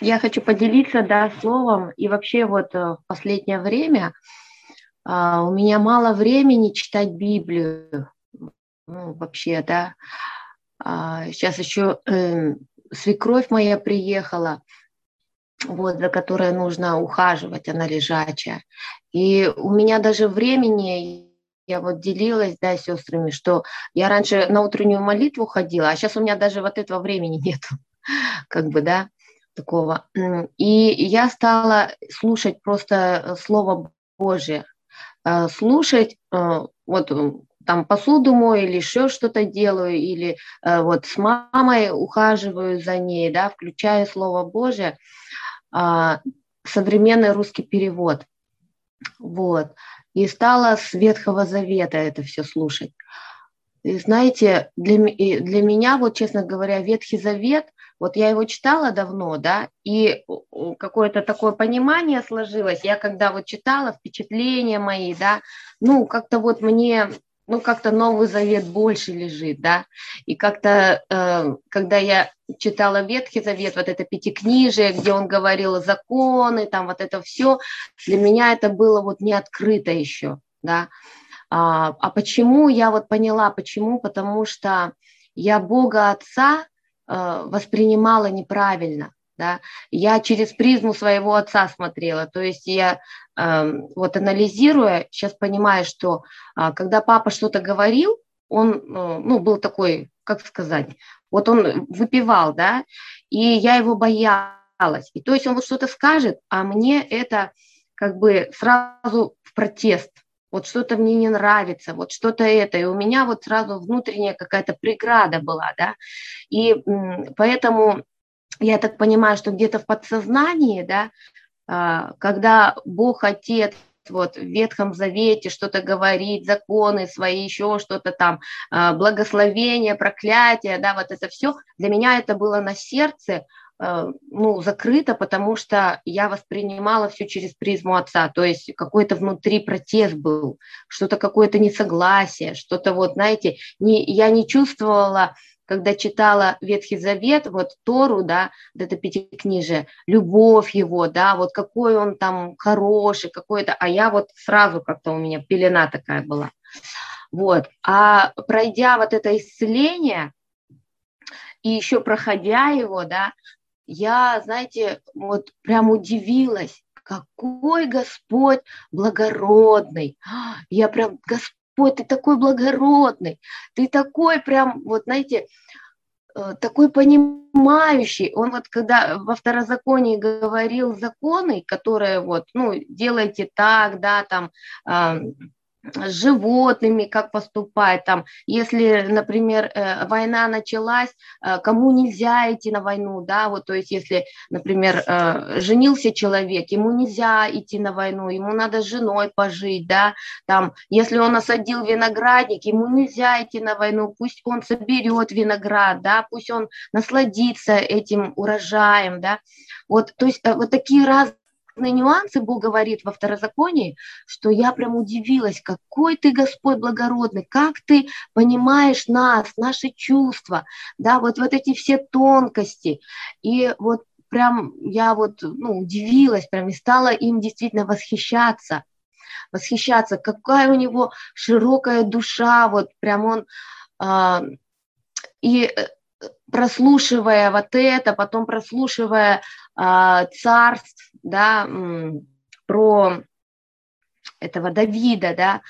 Я хочу поделиться, да, словом. И вообще вот э, в последнее время а, у меня мало времени читать Библию. Ну, вообще, да. А, сейчас еще э, свекровь моя приехала, вот, за которой нужно ухаживать, она лежачая. И у меня даже времени, я вот делилась, да, с сестрами, что я раньше на утреннюю молитву ходила, а сейчас у меня даже вот этого времени нету, как бы, да, такого. И я стала слушать просто э, Слово Божие, э, слушать, э, вот там посуду мою или еще что-то делаю, или вот с мамой ухаживаю за ней, да, включаю Слово Божие, а, современный русский перевод. Вот. И стала с Ветхого Завета это все слушать. И знаете, для, для меня, вот честно говоря, Ветхий Завет, вот я его читала давно, да, и какое-то такое понимание сложилось. Я когда вот читала впечатления мои, да, ну, как-то вот мне ну, как-то Новый Завет больше лежит, да, и как-то, э, когда я читала Ветхий Завет, вот это пятикнижие, где он говорил законы, там вот это все, для меня это было вот не открыто еще, да, а, а почему, я вот поняла, почему, потому что я Бога Отца воспринимала неправильно, да, я через призму своего отца смотрела, то есть я э, вот анализируя, сейчас понимаю, что э, когда папа что-то говорил, он, э, ну, был такой, как сказать, вот он выпивал, да, и я его боялась, и то есть он вот что-то скажет, а мне это как бы сразу в протест, вот что-то мне не нравится, вот что-то это, и у меня вот сразу внутренняя какая-то преграда была, да, и поэтому я так понимаю, что где-то в подсознании, да, а, когда Бог Отец вот в Ветхом Завете что-то говорит, законы свои, еще что-то там, а, благословение, проклятие, да, вот это все, для меня это было на сердце, ну, закрыто, потому что я воспринимала все через призму отца, то есть какой-то внутри протест был, что-то какое-то несогласие, что-то вот, знаете, не, я не чувствовала когда читала Ветхий Завет, вот Тору, да, вот это пятикнижие, любовь его, да, вот какой он там хороший, какой-то, а я вот сразу как-то у меня пелена такая была. Вот, а пройдя вот это исцеление, и еще проходя его, да, я, знаете, вот прям удивилась, какой Господь благородный. Я прям, Господь, ты такой благородный, ты такой прям, вот знаете, э, такой понимающий. Он вот когда во второзаконии говорил законы, которые вот, ну, делайте так, да, там, с животными, как поступать, там, если, например, э, война началась, э, кому нельзя идти на войну, да, вот, то есть, если, например, э, женился человек, ему нельзя идти на войну, ему надо с женой пожить, да, там, если он осадил виноградник, ему нельзя идти на войну, пусть он соберет виноград, да, пусть он насладится этим урожаем, да, вот, то есть, вот такие разные нюансы Бог говорит во второзаконии, что я прям удивилась, какой ты Господь благородный, как ты понимаешь нас, наши чувства, да, вот, вот эти все тонкости. И вот прям я вот ну, удивилась, прям и стала им действительно восхищаться, восхищаться, какая у него широкая душа, вот прям он... А, и э, прослушивая вот это, потом прослушивая царств, да, про этого Давида, да,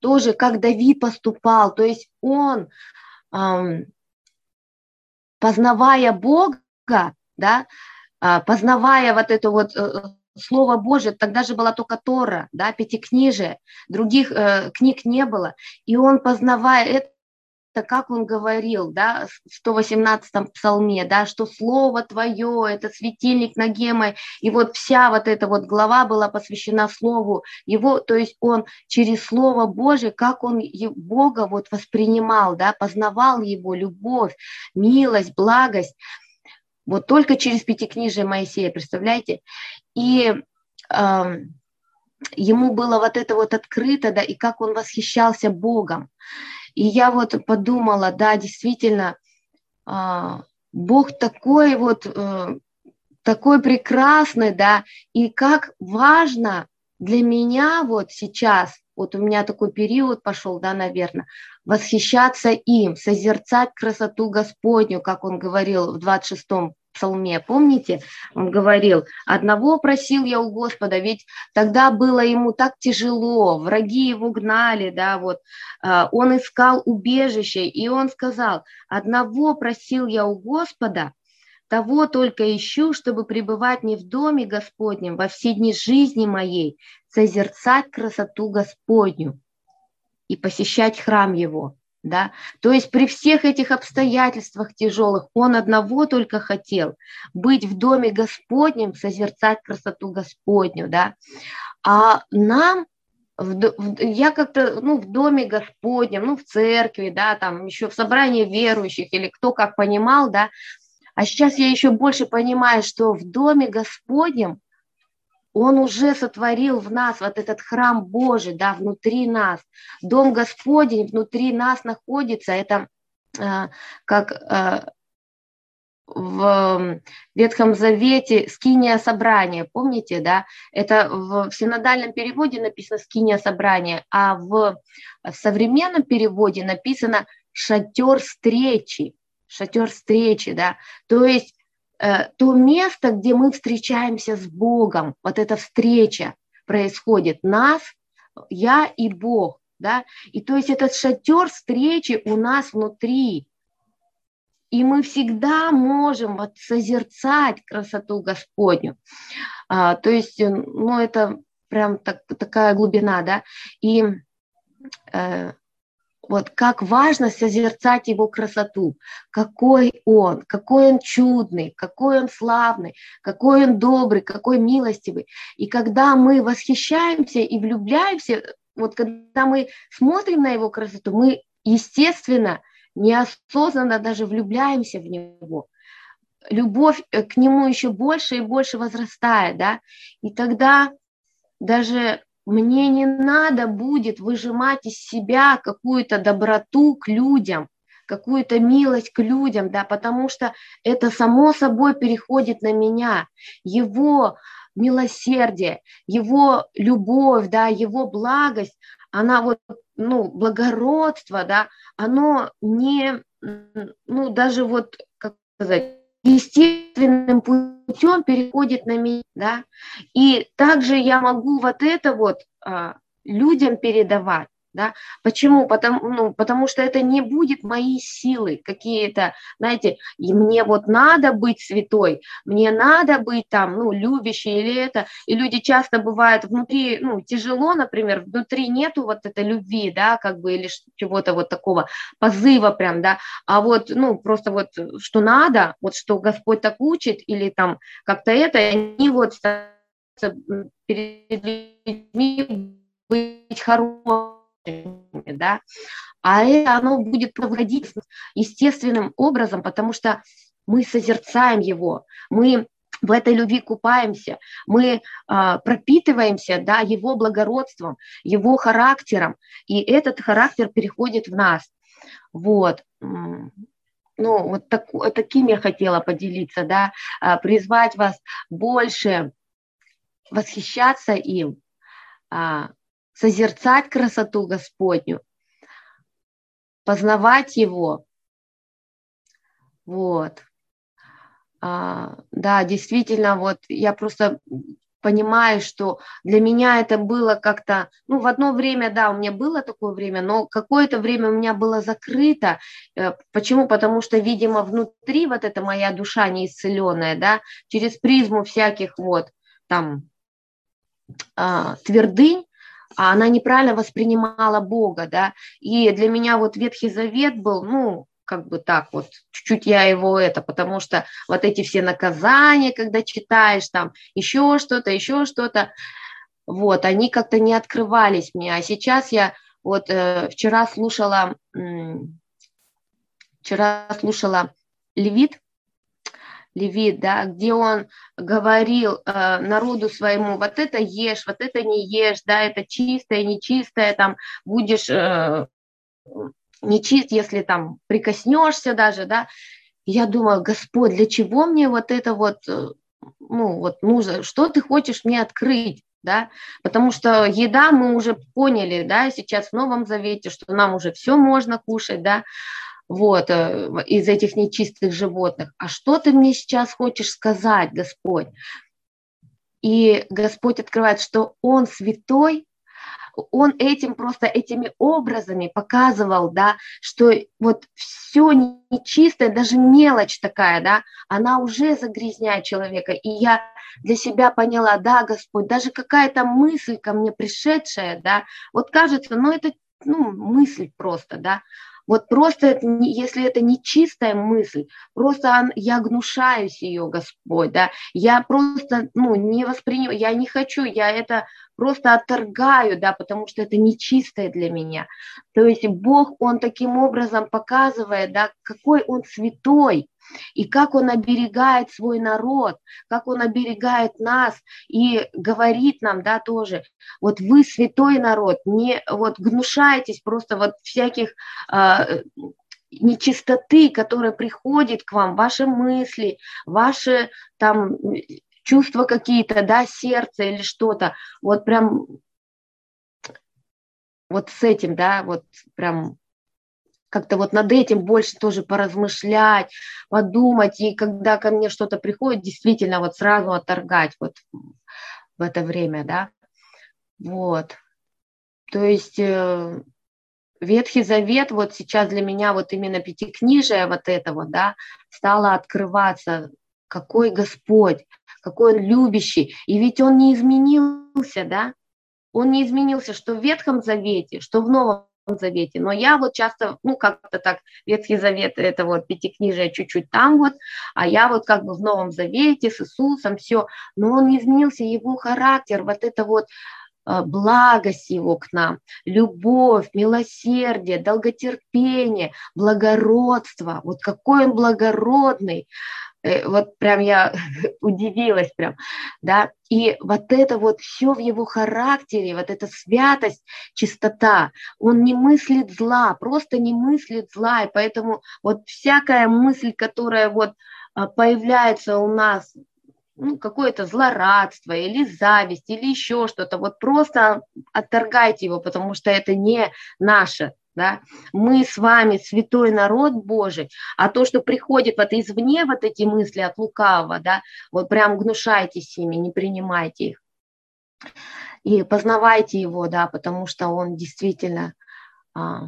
тоже как Давид поступал, то есть он, познавая Бога, да, а, познавая вот это вот э, Слово Божие, тогда же была только Тора, да, пятикнижие, других э, книг не было, и он, познавая это, как он говорил, да, в 118-м псалме, да, что слово твое, это светильник на гемой, и вот вся вот эта вот глава была посвящена слову его, то есть он через слово Божие, как он Бога вот воспринимал, да, познавал его любовь, милость, благость, вот только через пятикнижие Моисея, представляете? И э, ему было вот это вот открыто, да, и как он восхищался Богом. И я вот подумала, да, действительно, а, Бог такой вот, э, такой прекрасный, да, и как важно для меня вот сейчас, вот у меня такой период пошел, да, наверное, восхищаться им, созерцать красоту Господню, как он говорил в 26-м псалме, помните, он говорил, одного просил я у Господа, ведь тогда было ему так тяжело, враги его гнали, да, вот, а, он искал убежище, и он сказал, одного просил я у Господа, того только ищу, чтобы пребывать не в доме Господнем во все дни жизни моей, созерцать красоту Господню и посещать храм Его да, то есть при всех этих обстоятельствах тяжелых он одного только хотел быть в доме Господнем, созерцать красоту Господню, да, а нам я как-то, ну, в доме Господнем, ну, в церкви, да, там еще в собрании верующих или кто как понимал, да, а сейчас я еще больше понимаю, что в доме Господнем он уже сотворил в нас вот этот храм Божий, да, внутри нас. Дом Господень внутри нас находится. Это э, как э, в Ветхом Завете скиния собрания, помните, да? Это в, в синодальном переводе написано скиния собрания, а в, в современном переводе написано шатер встречи, шатер встречи, да. То есть то место, где мы встречаемся с Богом, вот эта встреча происходит, нас, я и Бог, да, и то есть этот шатер встречи у нас внутри, и мы всегда можем вот созерцать красоту Господню, а, то есть, э, ну, это прям так, такая глубина, да, и э, вот как важно созерцать его красоту, какой он, какой он чудный, какой он славный, какой он добрый, какой милостивый. И когда мы восхищаемся и влюбляемся, вот когда мы смотрим на его красоту, мы, естественно, неосознанно даже влюбляемся в него. Любовь э, к нему еще больше и больше возрастает, да, и тогда даже мне не надо будет выжимать из себя какую-то доброту к людям, какую-то милость к людям, да, потому что это само собой переходит на меня. Его милосердие, его любовь, да, его благость, она вот, ну, благородство, да, оно не, ну, даже вот, как сказать, естественным путем переходит на меня, да, и также я могу вот это вот а, людям передавать, да? Почему? Потому, ну, потому что это не будет мои силы какие-то, знаете, и мне вот надо быть святой, мне надо быть там, ну, любящей или это, и люди часто бывают внутри, ну, тяжело, например, внутри нету вот этой любви, да, как бы, или чего-то вот такого позыва прям, да, а вот, ну, просто вот, что надо, вот что Господь так учит, или там как-то это, они вот перед людьми быть хорошим, да, а это оно будет проводить естественным образом, потому что мы созерцаем его, мы в этой любви купаемся, мы а, пропитываемся да, его благородством, его характером, и этот характер переходит в нас. Вот. Ну, вот так, таким я хотела поделиться, да, а, призвать вас больше восхищаться им, а, созерцать красоту Господню, познавать Его. Вот. А, да, действительно, вот я просто понимаю, что для меня это было как-то, ну, в одно время, да, у меня было такое время, но какое-то время у меня было закрыто. Э, почему? Потому что, видимо, внутри вот эта моя душа неисцеленная, да, через призму всяких вот там а, твердынь, а она неправильно воспринимала Бога, да, и для меня вот Ветхий Завет был, ну, как бы так вот, чуть-чуть я его это, потому что вот эти все наказания, когда читаешь там еще что-то, еще что-то, вот, они как-то не открывались мне, а сейчас я вот э, вчера слушала, вчера слушала Левит, Левит, да, где он говорил э, народу своему, вот это ешь, вот это не ешь, да, это чистое, нечистое, там будешь э, нечист, если там прикоснешься даже, да. я думаю, Господь, для чего мне вот это вот, э, ну, вот нужно, что ты хочешь мне открыть, да, потому что еда мы уже поняли, да, сейчас в Новом Завете, что нам уже все можно кушать, да, вот, э, из этих нечистых животных. А что ты мне сейчас хочешь сказать, Господь? И Господь открывает, что Он святой, он этим просто этими образами показывал, да, что вот все нечистое, даже мелочь такая, да, она уже загрязняет человека. И я для себя поняла, да, Господь, даже какая-то мысль ко мне пришедшая, да, вот кажется, ну это ну, мысль просто, да, вот просто, если это не чистая мысль, просто я гнушаюсь ее, Господь, да, я просто, ну, не воспринимаю, я не хочу, я это просто отторгаю, да, потому что это нечистое для меня. То есть Бог, Он таким образом показывает, да, какой Он святой, и как он оберегает свой народ, как он оберегает нас и говорит нам, да, тоже, вот вы святой народ, не вот гнушайтесь просто вот всяких э, нечистоты, которая приходит к вам, ваши мысли, ваши там чувства какие-то, да, сердце или что-то, вот прям вот с этим, да, вот прям как-то вот над этим больше тоже поразмышлять, подумать, и когда ко мне что-то приходит, действительно вот сразу отторгать вот в это время, да, вот. То есть э, Ветхий Завет вот сейчас для меня вот именно пятикнижие вот этого, да, стало открываться, какой Господь, какой Он любящий, и ведь Он не изменился, да, он не изменился, что в Ветхом Завете, что в Новом Завете. Но я вот часто, ну, как-то так, Ветхий Завет, это вот пятикнижие чуть-чуть там вот, а я вот как бы в Новом Завете с Иисусом, все. Но он изменился, его характер, вот это вот благость его к нам, любовь, милосердие, долготерпение, благородство. Вот какой он благородный, Э, вот прям я удивилась прям, да, и вот это вот все в его характере, вот эта святость, чистота, он не мыслит зла, просто не мыслит зла, и поэтому вот всякая мысль, которая вот а, появляется у нас, ну, какое-то злорадство или зависть или еще что-то, вот просто отторгайте его, потому что это не наше, да, мы с вами святой народ Божий, а то, что приходит вот извне, вот эти мысли от лукавого, да, вот прям гнушайтесь ими, не принимайте их. И познавайте его, да, потому что он действительно а,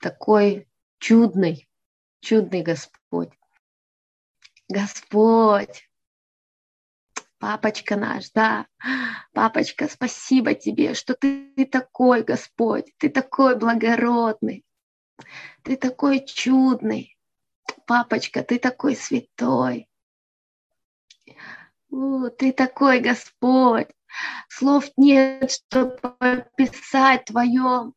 такой чудный, чудный Господь. Господь, Папочка наш, да, папочка, спасибо тебе, что ты, такой, Господь, ты такой благородный, ты такой чудный. Папочка, ты такой святой. О, ты такой Господь. Слов нет, чтобы описать твое,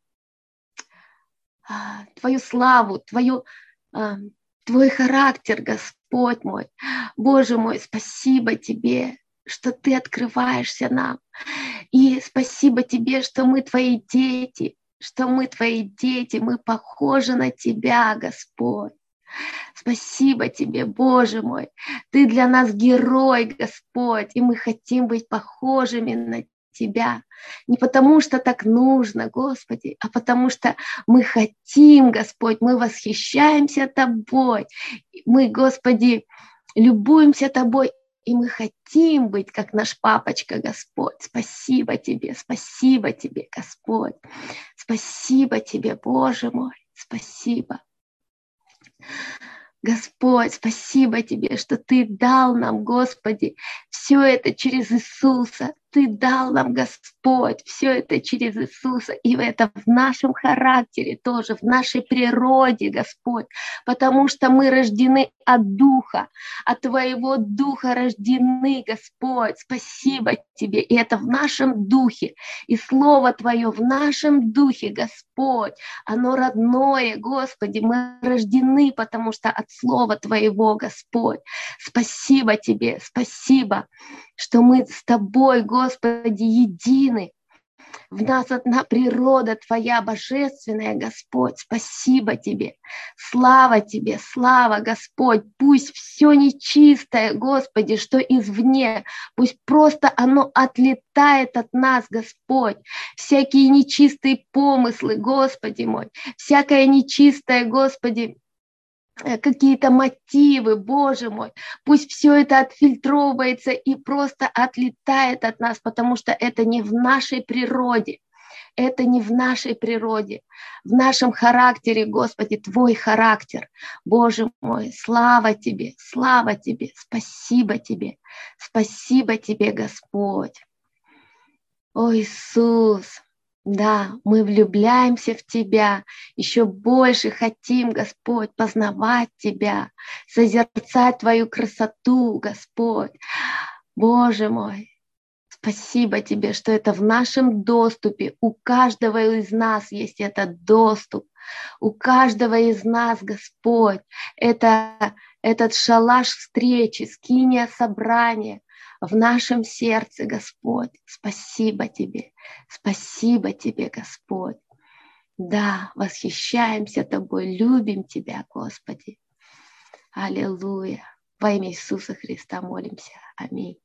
а, твою славу, твою, а, твой характер, Господь мой. Боже мой, спасибо тебе что ты открываешься нам. И спасибо тебе, что мы твои дети, что мы твои дети, мы похожи на тебя, Господь. Спасибо тебе, Боже мой. Ты для нас герой, Господь, и мы хотим быть похожими на Тебя. Не потому, что так нужно, Господи, а потому что мы хотим, Господь, мы восхищаемся Тобой. Мы, Господи, любуемся Тобой и мы хотим быть, как наш папочка Господь. Спасибо тебе, спасибо тебе, Господь. Спасибо тебе, Боже мой, спасибо. Господь, спасибо тебе, что ты дал нам, Господи, все это через Иисуса. Ты дал нам, Господь, все это через Иисуса, и это в нашем характере тоже, в нашей природе, Господь, потому что мы рождены от Духа, от Твоего Духа рождены, Господь. Спасибо Тебе, и это в нашем Духе, и Слово Твое в нашем Духе, Господь, оно родное, Господи, мы рождены, потому что от Слова Твоего, Господь. Спасибо Тебе, спасибо, что мы с Тобой, Господи, едины. В нас одна природа Твоя божественная, Господь. Спасибо Тебе. Слава Тебе, слава, Господь. Пусть все нечистое, Господи, что извне, пусть просто оно отлетает от нас, Господь. Всякие нечистые помыслы, Господи мой, всякое нечистое, Господи, какие-то мотивы, Боже мой, пусть все это отфильтровывается и просто отлетает от нас, потому что это не в нашей природе. Это не в нашей природе, в нашем характере, Господи, Твой характер. Боже мой, слава Тебе, слава Тебе, спасибо Тебе, спасибо Тебе, Господь. О, Иисус, да, мы влюбляемся в Тебя, еще больше хотим, Господь, познавать Тебя, созерцать Твою красоту, Господь. Боже мой, спасибо Тебе, что это в нашем доступе. У каждого из нас есть этот доступ. У каждого из нас, Господь, это этот шалаш встречи, скиния собрания, в нашем сердце, Господь. Спасибо Тебе, спасибо Тебе, Господь. Да, восхищаемся Тобой, любим Тебя, Господи. Аллилуйя. Во имя Иисуса Христа молимся. Аминь.